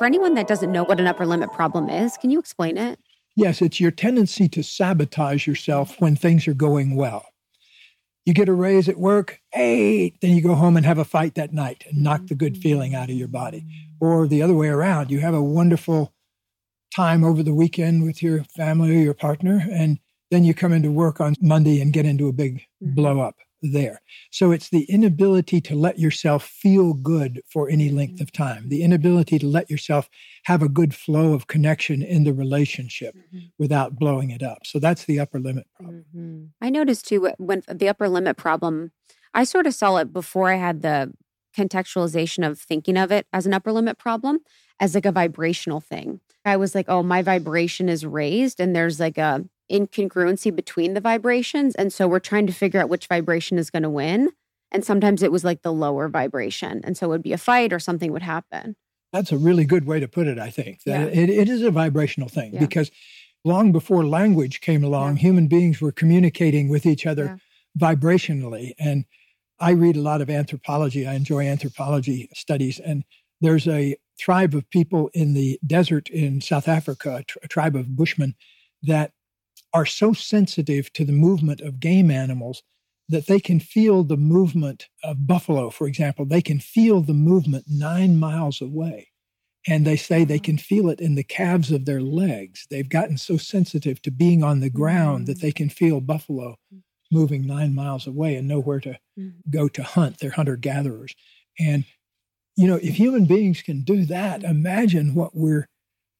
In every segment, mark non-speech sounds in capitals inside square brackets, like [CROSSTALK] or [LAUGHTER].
For anyone that doesn't know what an upper limit problem is, can you explain it? Yes, it's your tendency to sabotage yourself when things are going well. You get a raise at work, hey, then you go home and have a fight that night and knock the good feeling out of your body. Or the other way around, you have a wonderful time over the weekend with your family or your partner, and then you come into work on Monday and get into a big mm-hmm. blow up there. So it's the inability to let yourself feel good for any length of time, the inability to let yourself have a good flow of connection in the relationship mm-hmm. without blowing it up. So that's the upper limit problem. Mm-hmm. I noticed too when the upper limit problem, I sort of saw it before I had the contextualization of thinking of it as an upper limit problem as like a vibrational thing. I was like, oh, my vibration is raised and there's like a incongruency between the vibrations. And so we're trying to figure out which vibration is going to win. And sometimes it was like the lower vibration. And so it would be a fight or something would happen. That's a really good way to put it, I think. That yeah. it, it is a vibrational thing yeah. because long before language came along, yeah. human beings were communicating with each other vibrationally. And I read a lot of anthropology. I enjoy anthropology studies. And there's a tribe of people in the desert in South Africa, a tribe of Bushmen, that are so sensitive to the movement of game animals that they can feel the movement of buffalo, for example. They can feel the movement nine miles away. And they say they can feel it in the calves of their legs. They've gotten so sensitive to being on the ground that they can feel buffalo moving nine miles away and know where to mm-hmm. go to hunt. They're hunter gatherers. And, you know, if human beings can do that, imagine what we're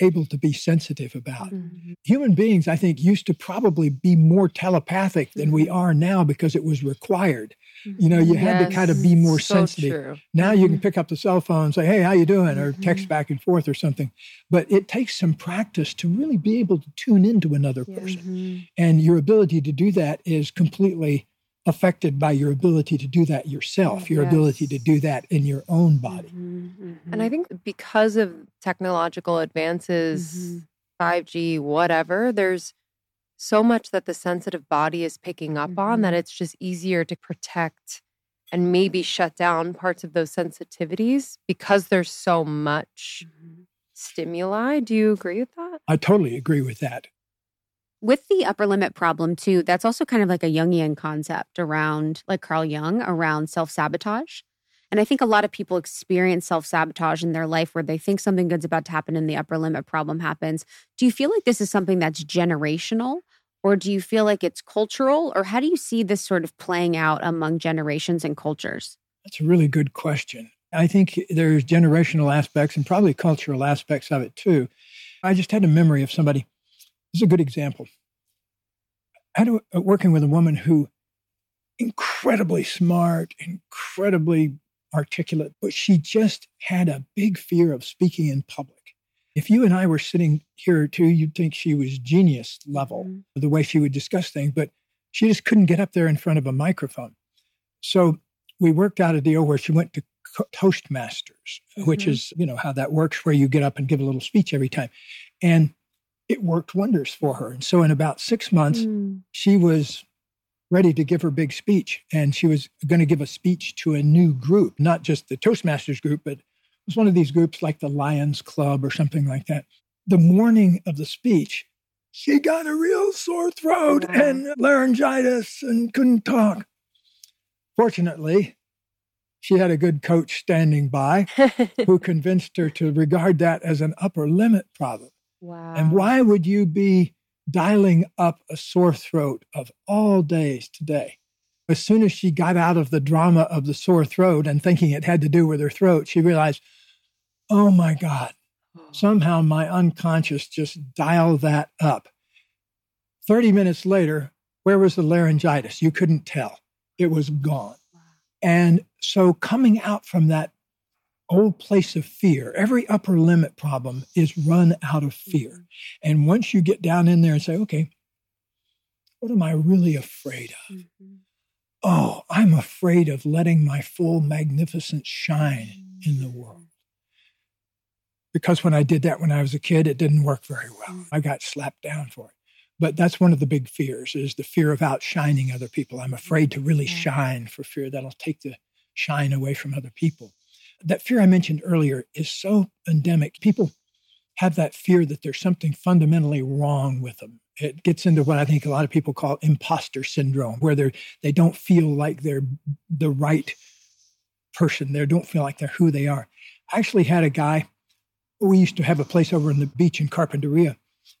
able to be sensitive about. Mm-hmm. Human beings, I think, used to probably be more telepathic than we mm-hmm. are now because it was required. You know, you yes, had to kind of be more so sensitive. True. Now mm-hmm. you can mm-hmm. pick up the cell phone and say, "Hey, how you doing?" or text mm-hmm. back and forth or something. But it takes some practice to really be able to tune into another person. Mm-hmm. And your ability to do that is completely affected by your ability to do that yourself, your yes. ability to do that in your own body. Mm-hmm, mm-hmm. And I think because of technological advances, mm-hmm. 5G, whatever, there's so much that the sensitive body is picking up on that mm-hmm. it's just easier to protect and maybe shut down parts of those sensitivities because there's so much mm-hmm. stimuli. Do you agree with that? I totally agree with that with the upper limit problem too that's also kind of like a jungian concept around like carl jung around self-sabotage. And i think a lot of people experience self-sabotage in their life where they think something good's about to happen and the upper limit problem happens. Do you feel like this is something that's generational? Or do you feel like it's cultural? Or how do you see this sort of playing out among generations and cultures? That's a really good question. I think there's generational aspects and probably cultural aspects of it too. I just had a memory of somebody is a good example. I had a, working with a woman who incredibly smart, incredibly articulate, but she just had a big fear of speaking in public. If you and I were sitting here too, you'd think she was genius level, mm-hmm. the way she would discuss things, but she just couldn't get up there in front of a microphone. So we worked out a deal where she went to Toastmasters, mm-hmm. which is, you know, how that works, where you get up and give a little speech every time. And it worked wonders for her. And so in about six months, mm. she was ready to give her big speech. And she was going to give a speech to a new group, not just the Toastmasters group, but it was one of these groups like the Lions Club or something like that. The morning of the speech, she got a real sore throat wow. and laryngitis and couldn't talk. Fortunately, she had a good coach standing by [LAUGHS] who convinced her to regard that as an upper limit problem. Wow. And why would you be dialing up a sore throat of all days today? As soon as she got out of the drama of the sore throat and thinking it had to do with her throat, she realized, oh my God, oh. somehow my unconscious just dialed that up. 30 minutes later, where was the laryngitis? You couldn't tell. It was gone. And so coming out from that old place of fear. Every upper limit problem is run out of fear. Mm-hmm. And once you get down in there and say, okay, what am I really afraid of? Mm-hmm. Oh, I'm afraid of letting my full magnificence shine in the mm-hmm. world. Because when I did that when I was a kid, it didn't work very well. Mm-hmm. I got slapped down for it. But that's one of the big fears is the fear of outshining other people. I'm afraid to really shine for fear that I'll take the shine away from other people. That fear I mentioned earlier is so endemic. People have that fear that there's something fundamentally wrong with them. It gets into what I think a lot of people call imposter syndrome, where they're they don't feel like they're the right person. They don't feel like they're who they are. I actually had a guy. We used to have a place over in the beach in Carpinteria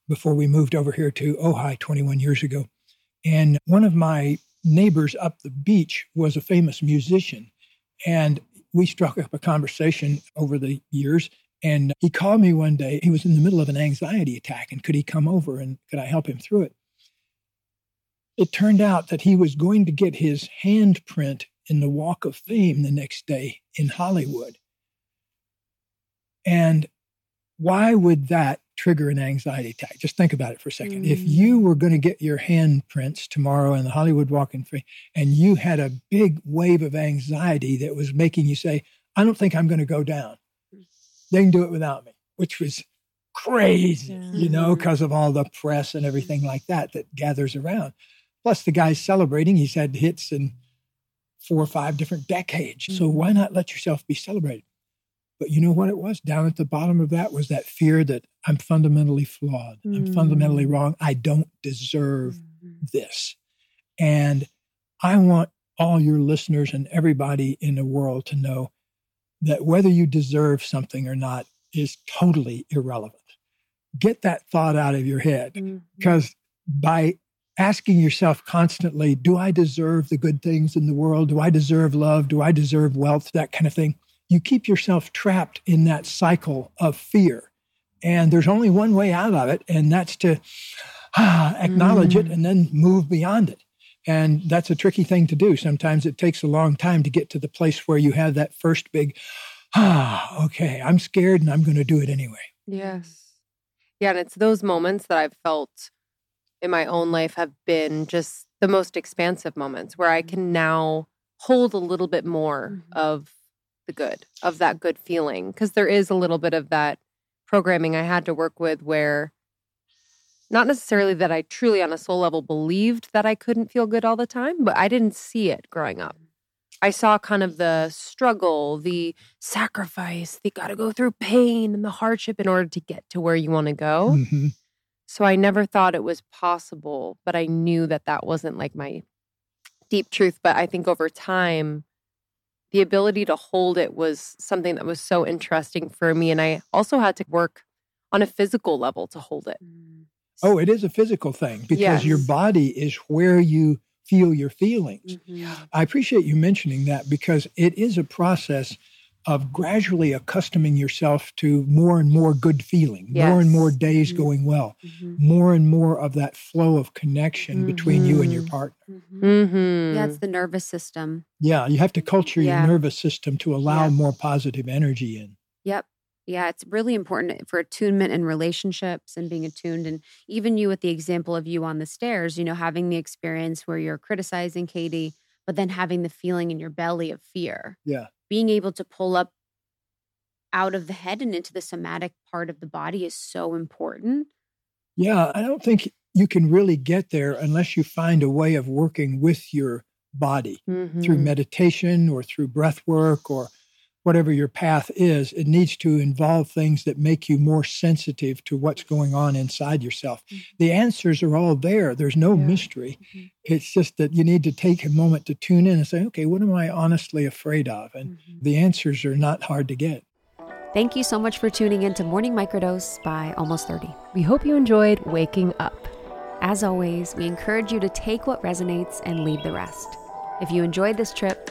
before we moved over here to Ojai 21 years ago. And one of my neighbors up the beach was a famous musician. And we struck up a conversation over the years. And he called me one day. He was in the middle of an anxiety attack. And could he come over and could I help him through it? It turned out that he was going to get his handprint in the Walk of Fame the next day in Hollywood. And why would that trigger an anxiety attack? Just think about it for a second. Mm. If you were going to get your handprints tomorrow in the Hollywood Walk of Fame and you had a big wave of anxiety that was making you say, I don't think I'm going to go down, they can do it without me, which was crazy, yeah. you know, because of all the press and everything like that that gathers around. Plus, the guy's celebrating. He's had hits in four or five different decades. Mm-hmm. So why not let yourself be celebrated? But you know what it was? Down at the bottom of that was that fear that I'm fundamentally flawed. Mm-hmm. I'm fundamentally mm. wrong. I don't deserve mm-hmm. this. And I want all your listeners and everybody in the world to know that whether you deserve something or not is totally irrelevant. Get that thought out of your head because mm-hmm. by asking yourself constantly, do I deserve the good things in the world? Do I deserve love? Do I deserve wealth? That kind of thing. You keep yourself trapped in that cycle of fear. And there's only one way out of it, and that's to ah, acknowledge mm. it and then move beyond it. And that's a tricky thing to do. Sometimes it takes a long time to get to the place where you have that first big, ah, okay, I'm scared and I'm going to do it anyway. Yes. Yeah. And it's those moments that I've felt in my own life have been just the most expansive moments where I can now hold a little bit more mm-hmm. of the good, of that good feeling. Because there is a little bit of that programming I had to work with where not necessarily that I truly on a soul level believed that I couldn't feel good all the time, but I didn't see it growing up. I saw kind of the struggle, the sacrifice, the got to go through pain and the hardship in order to get to where you want to go. Mm-hmm. So I never thought it was possible, but I knew that that wasn't like my deep truth. But I think over time, the ability to hold it was something that was so interesting for me. And I also had to work on a physical level to hold it. Mm. Oh, it is a physical thing because yes. your body is where you feel your feelings. Mm-hmm. I appreciate you mentioning that because it is a process of gradually accustoming yourself to more and more good feeling, yes. more and more days mm-hmm. going well, mm-hmm. more and more of that flow of connection mm-hmm. between you and your mm-hmm. partner. Mm-hmm. Mm-hmm. Yeah, it's the nervous system. Yeah, you have to culture yeah. your nervous system to allow yep. more positive energy in. Yep. Yeah, it's really important for attunement in relationships and being attuned. And even you, with the example of you on the stairs, you know, having the experience where you're criticizing Katie, but then having the feeling in your belly of fear. Yeah being able to pull up out of the head and into the somatic part of the body is so important. Yeah, I don't think you can really get there unless you find a way of working with your body mm-hmm. through meditation or through breath work or whatever your path is, it needs to involve things that make you more sensitive to what's going on inside yourself. Mm-hmm. The answers are all there. There's no yeah. mystery. Mm-hmm. It's just that you need to take a moment to tune in and say, okay, what am I honestly afraid of? And mm-hmm. the answers are not hard to get. Thank you so much for tuning in to Morning Microdose by Almost 30. We hope you enjoyed waking up. As always, we encourage you to take what resonates and leave the rest. If you enjoyed this trip,